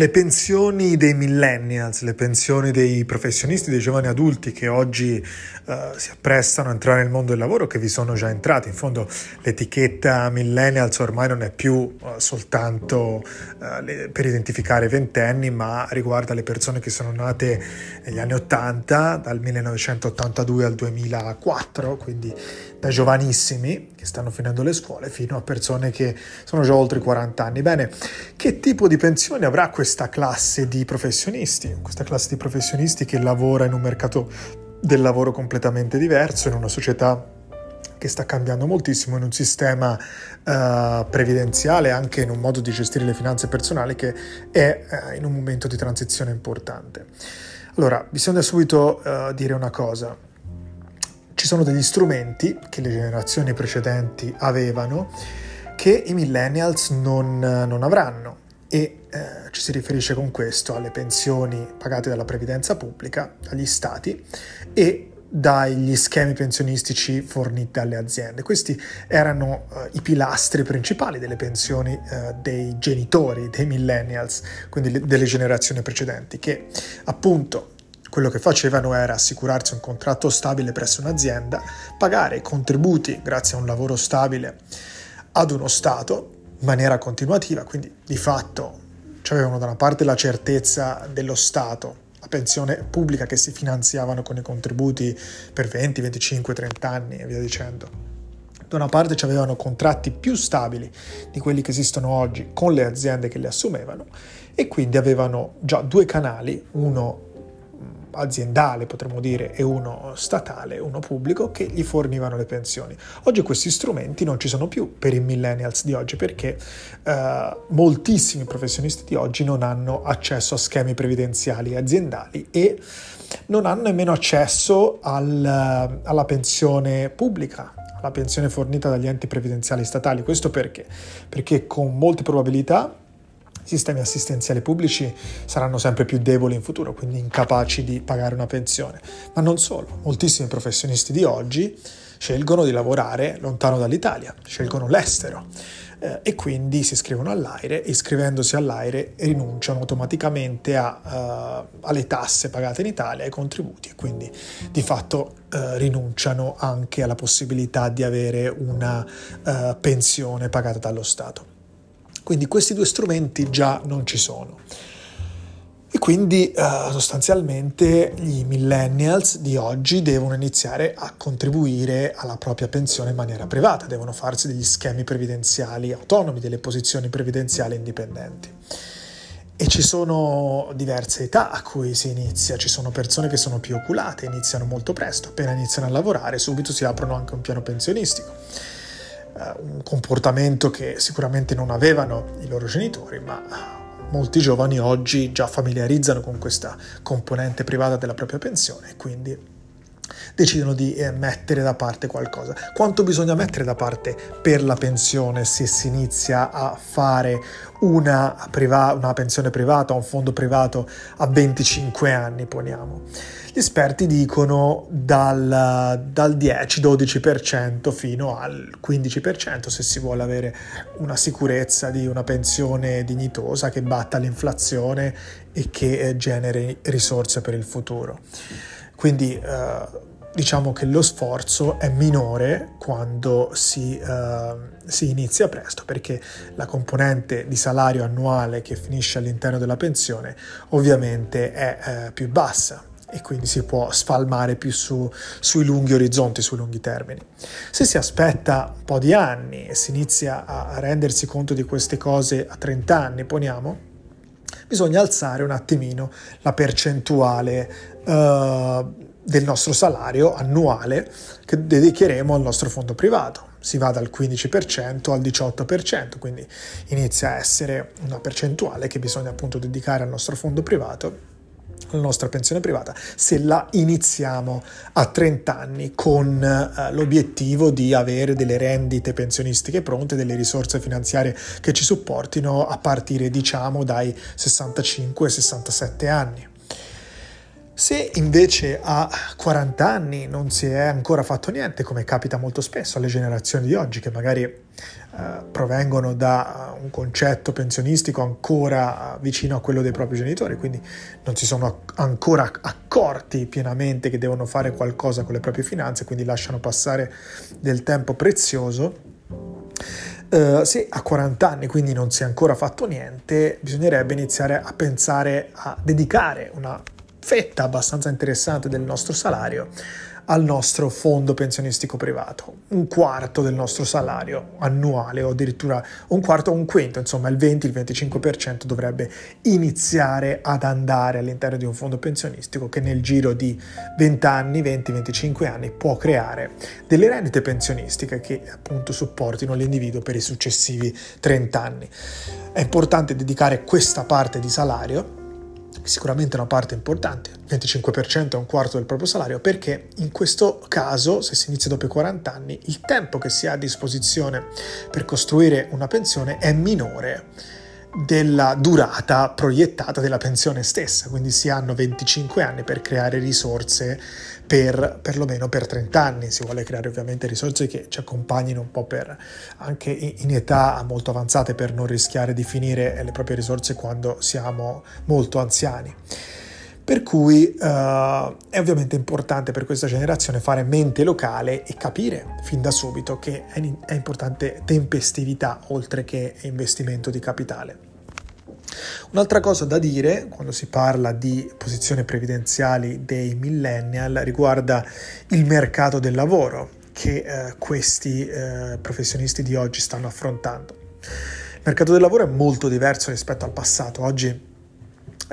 Le pensioni dei millennials, le pensioni dei professionisti, dei giovani adulti che oggi uh, si apprestano a entrare nel mondo del lavoro, che vi sono già entrati. In fondo l'etichetta millennials ormai non è più uh, soltanto uh, le, per identificare i ventenni, ma riguarda le persone che sono nate negli anni 80, dal 1982 al 2004, quindi da giovanissimi che stanno finendo le scuole fino a persone che sono già oltre i 40 anni. Bene, che tipo di pensione avrà questa classe di professionisti? Questa classe di professionisti che lavora in un mercato del lavoro completamente diverso, in una società che sta cambiando moltissimo in un sistema uh, previdenziale, anche in un modo di gestire le finanze personali che è uh, in un momento di transizione importante. Allora, bisogna subito uh, dire una cosa ci sono degli strumenti che le generazioni precedenti avevano che i millennials non, non avranno e eh, ci si riferisce con questo alle pensioni pagate dalla previdenza pubblica, dagli stati e dagli schemi pensionistici forniti dalle aziende. Questi erano uh, i pilastri principali delle pensioni uh, dei genitori, dei millennials, quindi le, delle generazioni precedenti, che appunto quello che facevano era assicurarsi un contratto stabile presso un'azienda, pagare i contributi grazie a un lavoro stabile ad uno Stato in maniera continuativa, quindi di fatto avevano da una parte la certezza dello Stato, la pensione pubblica che si finanziavano con i contributi per 20, 25, 30 anni e via dicendo. Da una parte avevano contratti più stabili di quelli che esistono oggi con le aziende che li assumevano e quindi avevano già due canali, uno aziendale, potremmo dire, e uno statale, uno pubblico, che gli fornivano le pensioni. Oggi questi strumenti non ci sono più per i millennials di oggi perché eh, moltissimi professionisti di oggi non hanno accesso a schemi previdenziali aziendali e non hanno nemmeno accesso al, alla pensione pubblica, alla pensione fornita dagli enti previdenziali statali. Questo perché? Perché con molte probabilità sistemi assistenziali pubblici saranno sempre più deboli in futuro, quindi incapaci di pagare una pensione. Ma non solo, moltissimi professionisti di oggi scelgono di lavorare lontano dall'Italia, scelgono l'estero eh, e quindi si iscrivono all'aire e iscrivendosi all'aire rinunciano automaticamente a, uh, alle tasse pagate in Italia, ai contributi e quindi di fatto uh, rinunciano anche alla possibilità di avere una uh, pensione pagata dallo Stato. Quindi questi due strumenti già non ci sono. E quindi uh, sostanzialmente i millennials di oggi devono iniziare a contribuire alla propria pensione in maniera privata, devono farsi degli schemi previdenziali autonomi, delle posizioni previdenziali indipendenti. E ci sono diverse età a cui si inizia, ci sono persone che sono più oculate, iniziano molto presto, appena iniziano a lavorare subito si aprono anche un piano pensionistico eh, un comportamento che sicuramente non avevano i loro genitori, ma molti giovani oggi già familiarizzano con questa componente privata della propria pensione e quindi decidono di eh, mettere da parte qualcosa. Quanto bisogna mettere da parte per la pensione se si inizia a fare una, priva- una pensione privata, un fondo privato a 25 anni, poniamo? Gli esperti dicono dal, dal 10-12% fino al 15% se si vuole avere una sicurezza di una pensione dignitosa che batta l'inflazione e che eh, generi risorse per il futuro. Quindi eh, diciamo che lo sforzo è minore quando si, eh, si, inizia presto perché la componente di salario annuale che finisce all'interno della pensione ovviamente è eh, più bassa e quindi si può spalmare più su, sui lunghi orizzonti, sui lunghi termini. Se si aspetta un po' di anni e si inizia a rendersi conto di queste cose a 30 anni, poniamo, bisogna alzare un attimino la percentuale uh, del nostro salario annuale che dedicheremo al nostro fondo privato. Si va dal 15% al 18%, quindi inizia a essere una percentuale che bisogna appunto dedicare al nostro fondo privato la nostra pensione privata se la iniziamo a 30 anni con eh, l'obiettivo di avere delle rendite pensionistiche pronte, delle risorse finanziarie che ci supportino a partire diciamo dai 65-67 anni. Se invece a 40 anni non si è ancora fatto niente, come capita molto spesso alle generazioni di oggi, che magari eh, provengono da un concetto pensionistico ancora vicino a quello dei propri genitori, quindi non si sono ancora accorti pienamente che devono fare qualcosa con le proprie finanze, quindi lasciano passare del tempo prezioso. Uh, se a 40 anni quindi non si è ancora fatto niente, bisognerebbe iniziare a pensare a dedicare una fetta abbastanza interessante del nostro salario al nostro fondo pensionistico privato, un quarto del nostro salario annuale o addirittura un quarto o un quinto, insomma il 20-25% dovrebbe iniziare ad andare all'interno di un fondo pensionistico che nel giro di 20 anni, 20-25 anni può creare delle rendite pensionistiche che appunto supportino l'individuo per i successivi 30 anni. È importante dedicare questa parte di salario sicuramente una parte importante, 25% è un quarto del proprio salario, perché in questo caso, se si inizia dopo i 40 anni, il tempo che si ha a disposizione per costruire una pensione è minore della durata proiettata della pensione stessa, quindi si hanno 25 anni per creare risorse per perlomeno per 30 anni, si vuole creare ovviamente risorse che ci accompagnino un po' per anche in età molto avanzate per non rischiare di finire le proprie risorse quando siamo molto anziani. Per cui uh, è ovviamente importante per questa generazione fare mente locale e capire fin da subito che è, è importante tempestività oltre che investimento di capitale. Un'altra cosa da dire quando si parla di posizioni previdenziali dei millennial riguarda il mercato del lavoro che eh, questi eh, professionisti di oggi stanno affrontando. Il mercato del lavoro è molto diverso rispetto al passato. Oggi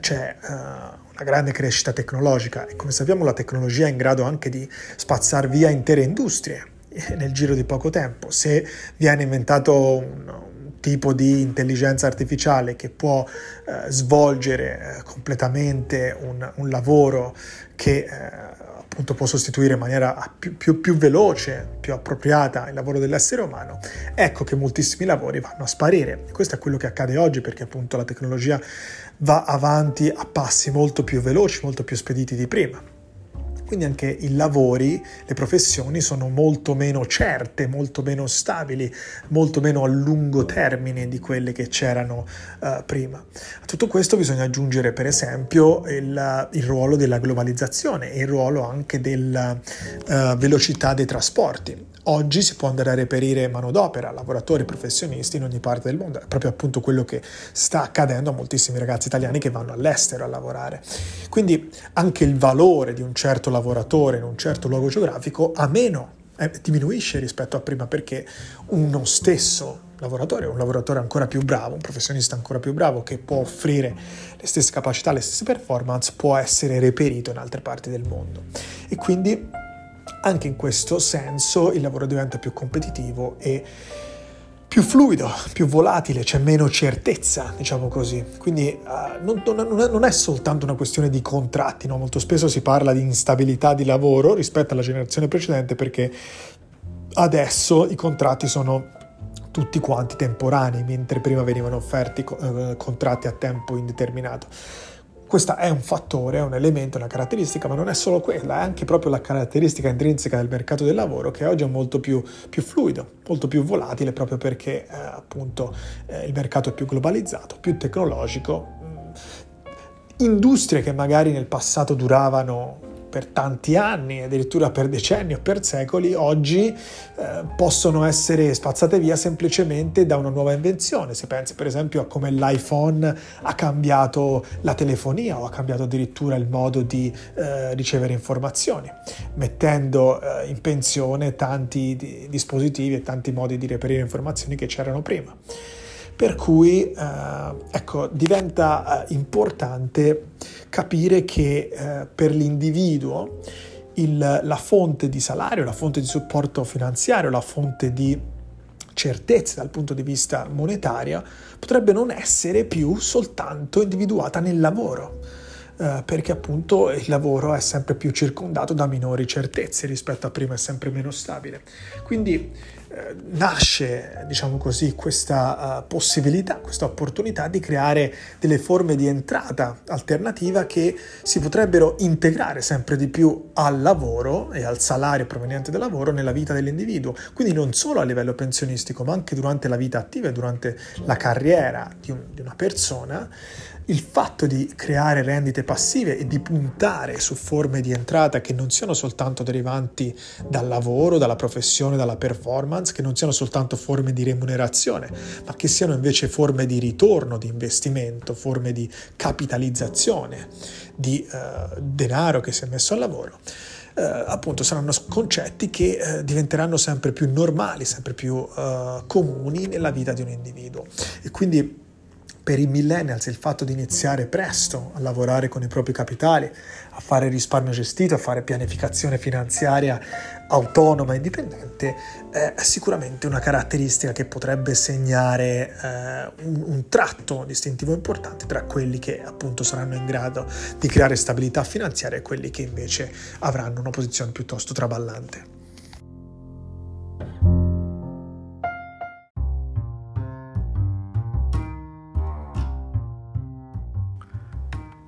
c'è uh, una grande crescita tecnologica e come sappiamo la tecnologia è in grado anche di spazzare via intere industrie eh, nel giro di poco tempo. Se viene inventato un, tipo di intelligenza artificiale che può eh, svolgere eh, completamente un, un, lavoro che eh, appunto può sostituire in maniera più, più, più, veloce, più appropriata il lavoro dell'essere umano, ecco che moltissimi lavori vanno a sparire. Questo è quello che accade oggi perché appunto la tecnologia va avanti a passi molto più veloci, molto più spediti di prima quindi anche i lavori, le professioni sono molto meno certe, molto meno stabili, molto meno a lungo termine di quelle che c'erano uh, prima. A tutto questo bisogna aggiungere per esempio il, il ruolo della globalizzazione e il ruolo anche della uh, velocità dei trasporti. Oggi si può andare a reperire manodopera, lavoratori professionisti in ogni parte del mondo, è proprio appunto quello che sta accadendo a moltissimi ragazzi italiani che vanno all'estero a lavorare. Quindi anche il valore di un certo lavoratore in un certo luogo geografico a meno eh, diminuisce rispetto a prima perché uno stesso lavoratore, un lavoratore ancora più bravo, un professionista ancora più bravo che può offrire le stesse capacità, le stesse performance, può essere reperito in altre parti del mondo. E quindi anche in questo senso il lavoro diventa più competitivo e più fluido, più volatile, c'è meno certezza, diciamo così. Quindi uh, non, non, non, è soltanto una questione di contratti, no? molto spesso si parla di instabilità di lavoro rispetto alla generazione precedente perché adesso i contratti sono tutti quanti temporanei, mentre prima venivano offerti uh, contratti a tempo indeterminato. Questo è un fattore, un elemento, una caratteristica, ma non è solo quella, è anche proprio la caratteristica intrinseca del mercato del lavoro che oggi è molto più, più fluido, molto più volatile proprio perché eh, appunto eh, il mercato è più globalizzato, più tecnologico. Mm, industrie che magari nel passato duravano per tanti anni, addirittura per decenni o per secoli, oggi eh, possono essere spazzate via semplicemente da una nuova invenzione. Si pensi per esempio a come l'iPhone ha cambiato la telefonia o ha cambiato addirittura il modo di eh, ricevere informazioni, mettendo eh, in pensione tanti di, dispositivi e tanti modi di reperire informazioni che c'erano prima. Per cui eh, ecco, diventa eh, importante capire che eh, per l'individuo il, la fonte di salario, la fonte di supporto finanziario, la fonte di certezze dal punto di vista monetario potrebbe non essere più soltanto individuata nel lavoro. Eh, perché appunto il lavoro è sempre più circondato da minori certezze rispetto a prima, è sempre meno stabile. Quindi nasce, diciamo così, questa uh, possibilità, questa opportunità di creare delle forme di entrata alternativa che si potrebbero integrare sempre di più al lavoro e al salario proveniente dal lavoro nella vita dell'individuo. Quindi non solo a livello pensionistico, ma anche durante la vita attiva e durante la carriera di, un, di una persona il fatto di creare rendite passive e di puntare su forme di entrata che non siano soltanto derivanti dal lavoro, dalla professione, dalla performance, che non siano soltanto forme di remunerazione, ma che siano invece forme di ritorno, di investimento, forme di capitalizzazione di uh, denaro che si è messo al lavoro. Uh, appunto saranno concetti che uh, diventeranno sempre più normali, sempre più uh, comuni nella vita di un individuo. E quindi per i millennials il fatto di iniziare presto a lavorare con i propri capitali, a fare risparmio gestito, a fare pianificazione finanziaria autonoma e indipendente è sicuramente una caratteristica che potrebbe segnare eh, un, un tratto distintivo importante tra quelli che appunto saranno in grado di creare stabilità finanziaria e quelli che invece avranno una posizione piuttosto traballante.